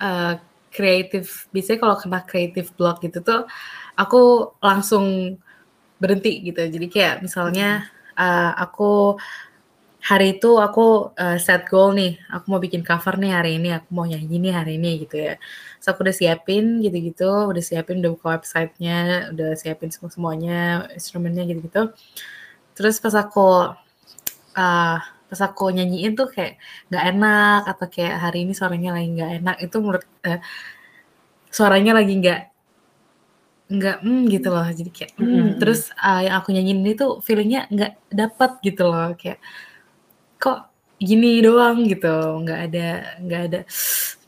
kreatif biasanya kalau kena kreatif block gitu tuh aku langsung berhenti gitu jadi kayak misalnya eh, aku hari itu aku eh, set goal nih. Aku mau bikin cover nih hari ini. Aku mau nyanyi nih hari ini gitu ya. So aku udah siapin gitu-gitu. Udah siapin udah buka websitenya udah siapin semua semuanya instrumennya gitu-gitu. Terus pas aku eh, pas aku nyanyiin tuh kayak nggak enak atau kayak hari ini suaranya lagi nggak enak. Itu menurut eh, suaranya lagi nggak nggak hmm gitu loh. Jadi kayak hmm. Mm-mm. terus eh, yang aku nyanyiin itu feelingnya nggak dapat gitu loh. Kayak kok gini doang? gitu. Nggak ada nggak ada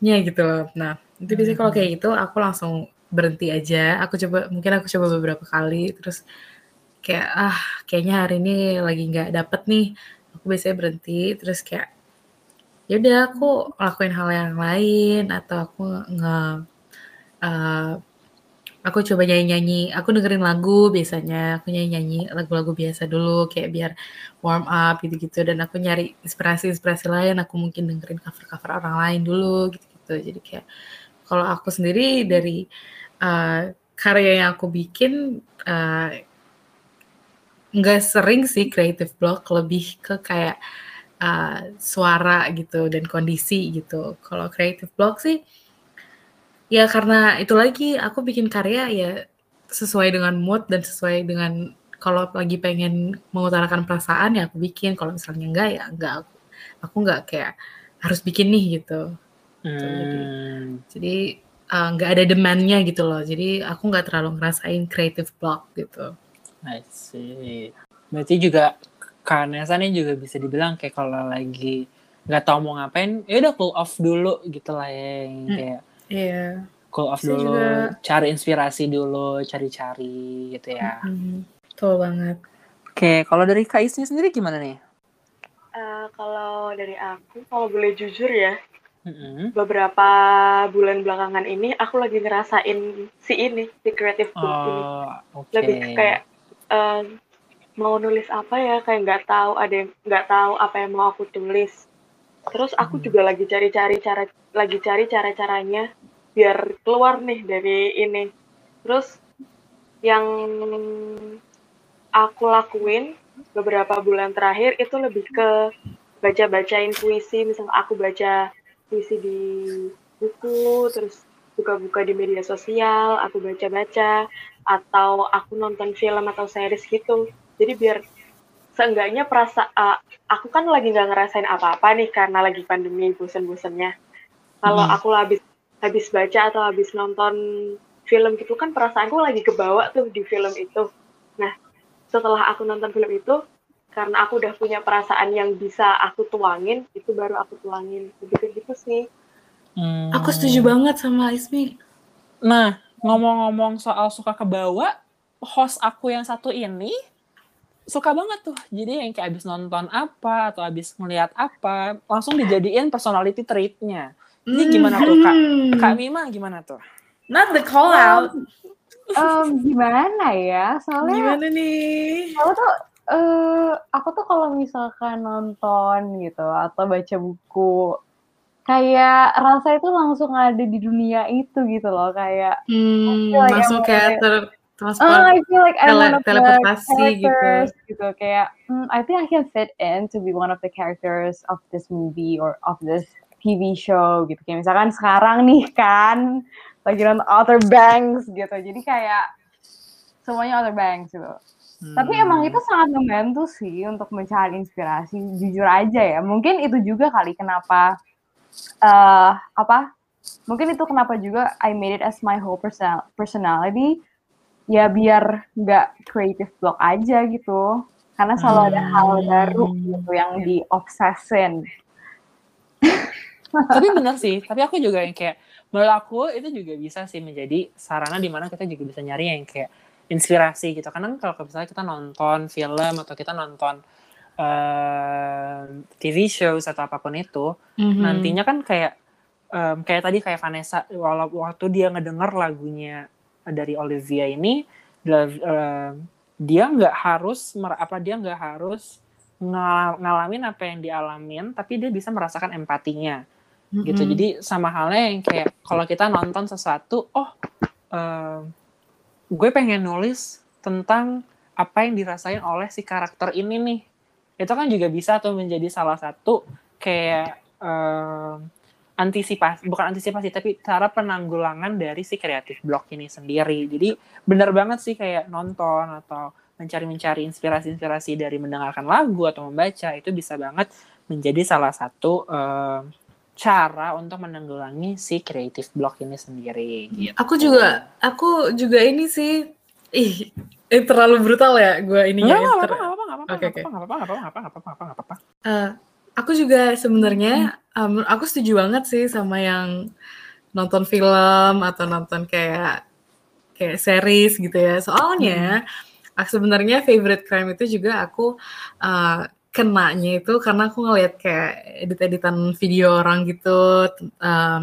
nya gitu loh. Nah itu biasanya kalau kayak gitu aku langsung berhenti aja. Aku coba mungkin aku coba beberapa kali terus kayak ah kayaknya hari ini lagi nggak dapet nih. Aku biasanya berhenti terus kayak ya udah aku lakuin hal yang lain atau aku nge eh, aku coba nyanyi-nyanyi. Aku dengerin lagu biasanya. Aku nyanyi-nyanyi lagu-lagu biasa dulu kayak biar warm up gitu-gitu. Dan aku nyari inspirasi-inspirasi lain. Aku mungkin dengerin cover-cover orang lain dulu gitu-gitu. Jadi kayak kalau aku sendiri dari eh, karya yang aku bikin eh, nggak sering sih creative block. Lebih ke kayak uh, suara gitu dan kondisi gitu. Kalau creative block sih ya karena itu lagi aku bikin karya ya sesuai dengan mood dan sesuai dengan kalau lagi pengen mengutarakan perasaan ya aku bikin kalau misalnya enggak ya enggak aku aku enggak kayak harus bikin nih gitu Hmm. jadi uh, nggak ada demandnya gitu loh jadi aku nggak terlalu ngerasain creative block gitu I see. Berarti juga Kanesa nih juga bisa dibilang kayak kalau lagi nggak tahu mau ngapain, ya udah cool off dulu gitu lah ya. Yang Hmm. Kayak iya cool off dulu, juga. cari inspirasi dulu, cari-cari gitu ya. Mhm. betul banget Oke, kalau dari Kak Isni sendiri gimana nih? Eh, kalau dari aku, kalau boleh jujur ya, Mm-mm. beberapa bulan belakangan ini aku lagi ngerasain si ini, si creative block ini. Oh, oke. Lebih ke kayak eh, mau nulis apa ya, kayak nggak tahu ada yang nggak tahu apa yang mau aku tulis. Terus aku Hmm. juga lagi cari-cari cara, lagi cari cara-caranya biar keluar nih dari ini. Terus yang aku lakuin beberapa bulan terakhir itu lebih ke baca-bacain puisi, misalnya aku baca puisi di buku, terus buka-buka di media sosial, aku baca-baca, atau aku nonton film atau series gitu. Jadi biar seenggaknya perasa uh, aku kan lagi nggak ngerasain apa-apa nih karena lagi pandemi bosen-bosennya. Kalau Hmm. aku habis habis baca atau habis nonton film gitu kan perasaanku lagi kebawa tuh di film itu. Nah, setelah aku nonton film itu karena aku udah punya perasaan yang bisa aku tuangin, itu baru aku tuangin. Begitu gitu sih. Hmm. aku setuju banget sama Ismi Nah, ngomong-ngomong soal suka kebawa, host aku yang satu ini suka banget tuh. Jadi yang kayak abis nonton apa atau abis ngeliat apa, langsung dijadiin personality trait-nya. Jadi gimana tuh, Kak? Hmm. Kak Mima gimana tuh? not the call out Em, gimana ya? Soalnya gimana nih aku tuh eh aku tuh kalau misalkan nonton gitu atau baca buku kayak rasa itu langsung ada di dunia itu gitu loh kayak Hmm, langsung I'm kayak like- ter oh transport. I feel like I'm tele- one of the teleportasi gitu. characters gitu. kayak hmm, I think I can fit in to be one of the characters of this movie or of this TV show gitu kayak misalkan sekarang nih kan lagi nonton Outer Banks gitu jadi kayak semuanya Outer Banks gitu Tapi Hmm. emang itu sangat membantu sih untuk mencari inspirasi. Jujur aja ya, mungkin itu juga kali kenapa eh apa? Mungkin itu kenapa juga I made it as my whole person personality. Ya biar nggak creative block aja gitu. Karena selalu ada hal baru gitu yang diobsesin. tapi bener sih tapi aku juga yang kayak menurut aku itu juga bisa sih menjadi sarana di mana kita juga bisa nyari yang kayak inspirasi gitu karena kan kalau misalnya kita nonton film atau kita nonton eh, TV shows atau apa pun itu Mhm. nantinya kan kayak em, kayak tadi kayak Vanessa walau waktu dia ngedenger lagunya dari Olivia ini dia- em, dia nggak harus apa dia nggak harus ngal- ngalamin apa yang dialamin tapi dia bisa merasakan empatinya. Gitu. Mhm. jadi sama halnya yang kayak kalau kita nonton sesuatu oh eh, gue pengen nulis tentang apa yang dirasain oleh si karakter ini nih. Itu kan juga bisa tuh menjadi salah satu kayak eh, antisipasi bukan antisipasi tapi cara penanggulangan dari si kreatif block ini sendiri jadi bener banget sih kayak nonton atau mencari-mencari inspirasi-inspirasi dari mendengarkan lagu atau membaca itu bisa banget menjadi salah satu eh, cara untuk menanggulangi si creative block ini sendiri gitu. Aku juga, aku juga ini sih, ih, eh, terlalu brutal ya gue ini ya. enggak ter- apa-apa, enggak apa-apa, oke. apa-apa, enggak apa-apa, enggak apa-apa, enggak apa-apa, enggak apa-apa. Aku juga sebenarnya, em, aku setuju banget sih sama yang nonton film atau nonton kayak kayak series gitu ya. Soalnya, aku sebenarnya favorite crime itu juga aku eh, kenanya itu karena aku ngeliat kayak edit-editan video orang gitu em,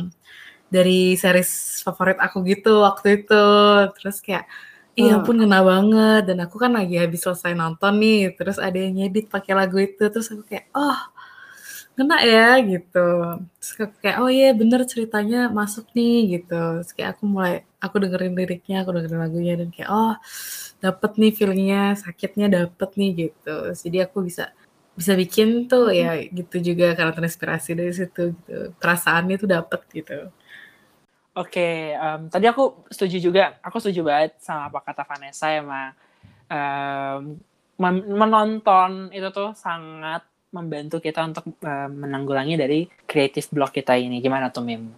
dari series favorit aku gitu waktu itu. Terus kayak Iya Hmm. pun ngena banget dan aku kan lagi habis selesai nonton nih terus ada yang ngedit pakai lagu itu terus aku kayak oh ngena ya gitu. Terus kayak oh iya bener ceritanya masuk nih gitu. Terus kayak aku mulai aku dengerin liriknya aku dengerin lagunya dan kayak oh dapet nih feelingnya sakitnya dapet nih gitu. Jadi aku bisa bisa bikin tuh ya gitu juga karena terinspirasi dari situ gitu. Perasaannya tuh dapet gitu. Oke, em, tadi aku setuju juga. Aku setuju banget sama apa kata Vanessa ya, Ma. Em, men- menonton itu tuh sangat membantu kita untuk em, menanggulangi dari creative block kita ini. Gimana tuh, Mim?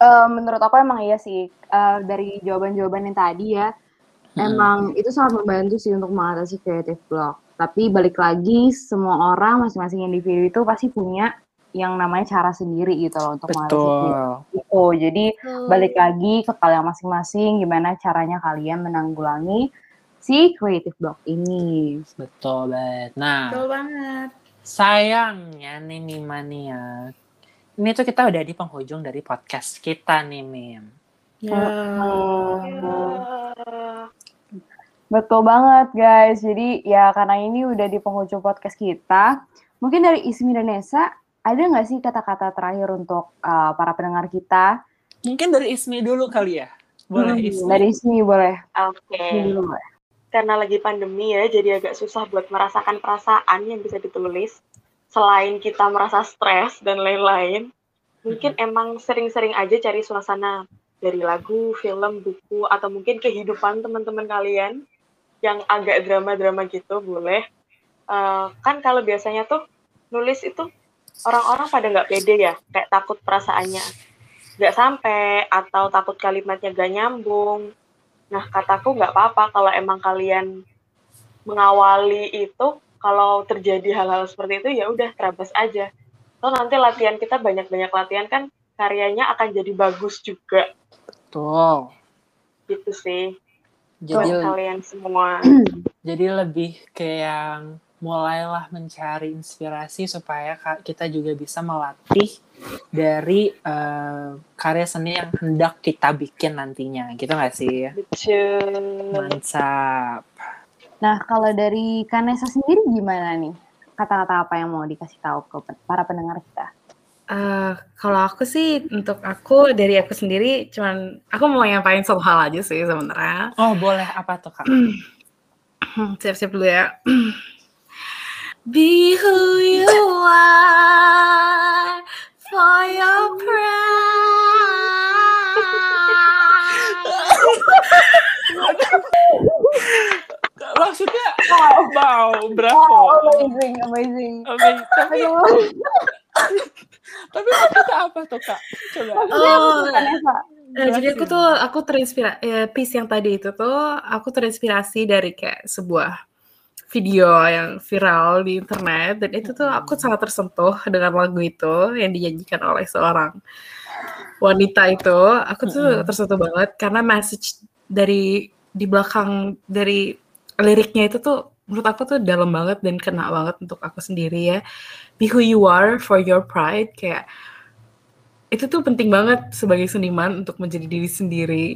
Eh, menurut aku emang iya sih Eh, dari jawaban-jawaban yang tadi ya emang itu sangat membantu sih untuk mengatasi creative block tapi balik lagi semua orang masing-masing individu itu pasti punya yang namanya cara sendiri gitu loh untuk mengatasi Betul. itu jadi balik lagi ke kalian masing-masing gimana caranya kalian menanggulangi si creative block ini Betul banget. Nah, Betul banget. Sayangnya nih Mimania. Ini tuh kita udah di penghujung dari podcast kita nih, Mim. Ya. Eh, Betul banget guys. Jadi ya karena ini udah di penghujung podcast kita, mungkin dari Ismi dan Nesa ada nggak sih kata-kata terakhir untuk uh, para pendengar kita? Mungkin dari Ismi dulu kali ya. Boleh Hmm, Ismi. Dari Ismi boleh. Oke. Ismi dulu boleh. Karena lagi pandemi ya, jadi agak susah buat merasakan perasaan yang bisa ditulis. Selain kita merasa stres dan lain-lain, mungkin emang sering-sering aja cari suasana dari lagu, film, buku, atau mungkin kehidupan teman-teman kalian yang agak drama-drama gitu, boleh. Eh, kan kalau biasanya tuh nulis itu orang-orang pada nggak pede ya, kayak takut perasaannya nggak sampai atau takut kalimatnya gak nyambung. Nah, kataku nggak apa-apa kalau emang kalian mengawali itu, kalau terjadi hal-hal seperti itu ya udah terabas aja. Toh nanti latihan kita banyak-banyak latihan kan karyanya akan jadi bagus juga Betul. gitu sih buat Jadi kalian semua. jadi lebih kayak yang mulailah mencari inspirasi supaya ka- kita juga bisa melatih dari eh, karya seni yang hendak kita bikin nantinya gitu nggak sih Betul. mantap Nah kalau dari Kanesa sendiri gimana nih? Kata-kata apa yang mau dikasih tahu ke para pendengar kita? Eh, kalau aku sih untuk aku dari aku sendiri cuman aku mau nyampain satu hal aja sih sebenarnya. oh boleh apa tuh kak Siap-siap dulu ya. Be who you are for your pride. maksudnya wow bravo amazing, amazing. Amazing. tapi tapi maksudnya apa tuh kak coba Oh, Kanesa. Eh, jadi aku tuh aku terinspirasi eh, piece yang tadi itu tuh aku terinspirasi dari kayak sebuah video yang viral di internet dan itu tuh aku sangat tersentuh dengan lagu itu yang dinyanyikan oleh seorang wanita itu. Aku tuh tersentuh banget karena message dari di belakang dari liriknya itu tuh menurut aku tuh dalam banget dan kena banget untuk aku sendiri ya. Be who you are for your pride kayak itu tuh penting banget sebagai seniman untuk menjadi diri sendiri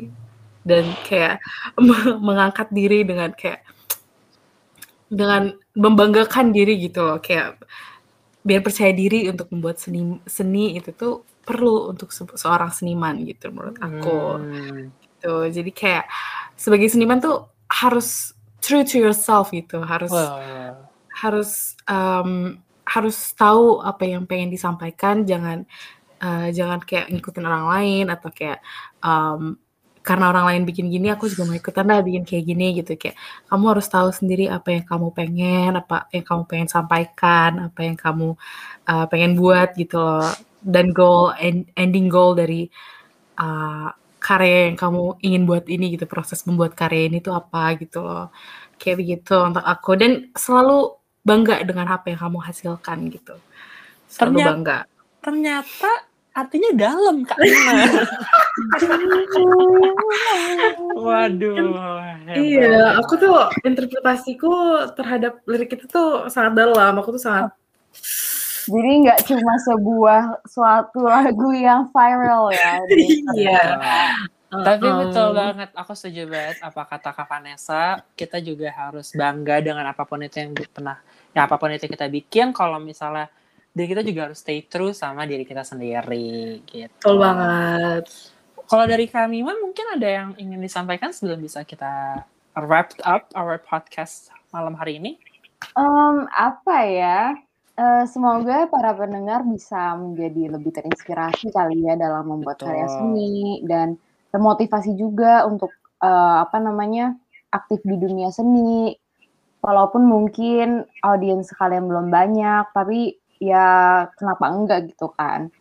dan kayak me- mengangkat diri dengan kayak dengan membanggakan diri gitu loh. Kayak biar percaya diri untuk membuat seni seni itu tuh perlu untuk se- seorang seniman gitu menurut aku. Hmm, gitu. Jadi kayak sebagai seniman tuh harus true to yourself gitu. Harus wah. harus em, harus tahu apa yang pengen disampaikan. Jangan eh, jangan kayak ngikutin orang lain atau kayak em, karena orang lain bikin gini aku juga mau ikutan dah bikin kayak gini gitu. Kayak kamu harus tahu sendiri apa yang kamu pengen apa yang kamu pengen sampaikan apa yang kamu eh, pengen buat gitu loh. Dan goal end- ending goal dari eh, karya yang kamu ingin buat ini gitu proses membuat karya ini tuh apa gitu loh. Kayak begitu untuk aku. Dan selalu bangga dengan apa yang kamu hasilkan gitu. Selalu Ternyata- bangga. ternyata artinya dalam kak Nina. waduh hebat. Iya, aku tuh interpretasiku terhadap lirik itu tuh sangat dalam. Aku tuh sangat Jadi nggak cuma sebuah suatu lagu yang viral ya. Iya. Tapi betul banget, aku setuju banget apa kata Kak Vanessa, kita juga harus bangga dengan apa pun itu yang pernah, ya apa pun itu kita bikin, kalau misalnya diri kita juga harus stay true sama diri kita sendiri, gitu. Betul banget. Kalau dari kami, Man, mungkin ada yang ingin disampaikan sebelum bisa kita wrap up our podcast malam hari ini? Em, apa ya? Eh, semoga para pendengar bisa menjadi lebih terinspirasi kali ya dalam membuat Betul. karya seni dan termotivasi juga untuk eh, apa namanya aktif di dunia seni walaupun mungkin audiens kalian belum banyak tapi ya kenapa enggak gitu kan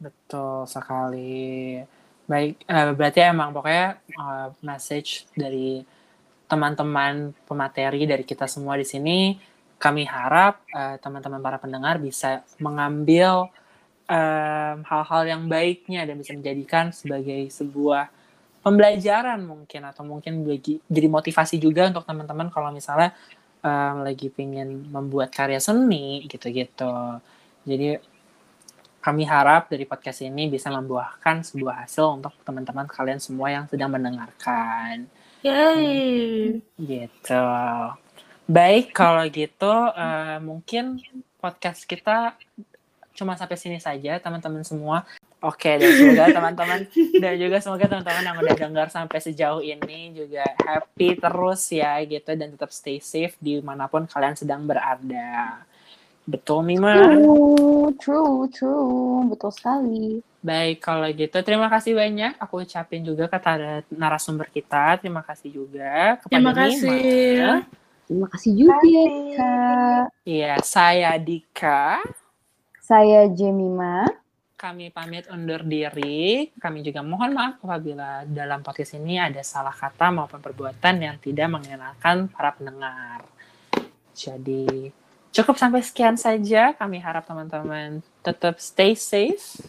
Betul sekali. Baik, eh, berarti emang pokoknya eh, message dari teman-teman pemateri dari kita semua di sini, kami harap eh, teman-teman para pendengar bisa mengambil hal-hal yang baiknya dan bisa menjadikan sebagai sebuah pembelajaran mungkin atau mungkin bagi- jadi motivasi juga untuk teman-teman kalau misalnya em, lagi pingin membuat karya seni gitu-gitu. Jadi kami harap dari podcast ini bisa membuahkan sebuah hasil untuk teman-teman kalian semua yang sedang mendengarkan. Yay. Gitu. Baik, kalau gitu eh, mungkin podcast kita cuma sampai sini saja, teman-teman semua. Oke, dan semoga teman-teman dan juga semoga teman-teman yang udah dengar sampai sejauh ini juga happy terus ya gitu dan tetap stay safe di mana pun kalian sedang berada. Betul, Mima? true true true betul sekali Baik, kalau gitu terima kasih banyak. Aku ucapin juga kepada narasumber kita. Terima kasih juga kepada Terima Mima. kasih. terima kasih juga kak Iya, saya Dika. saya Jemima Kami pamit undur diri. Kami juga mohon maaf apabila dalam podcast ini ada salah kata maupun perbuatan yang tidak mengenakan para pendengar. Jadi cukup sampai sekian saja. Kami harap teman-teman tetap stay safe,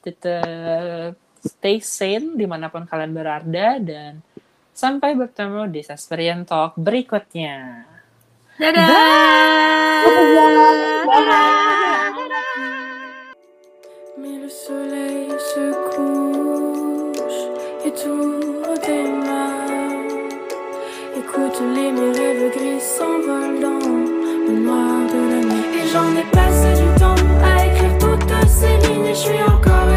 tetap stay sane di mana pun kalian berada dan sampai bertemu di Sasperian Talk berikutnya. Mais le soleil se couche et tout démarre. Écoute les mes rêves gris s'envolent dans le noir de la nuit. Et j'en ai passé du temps à écrire toutes ces lignes. Et je suis encore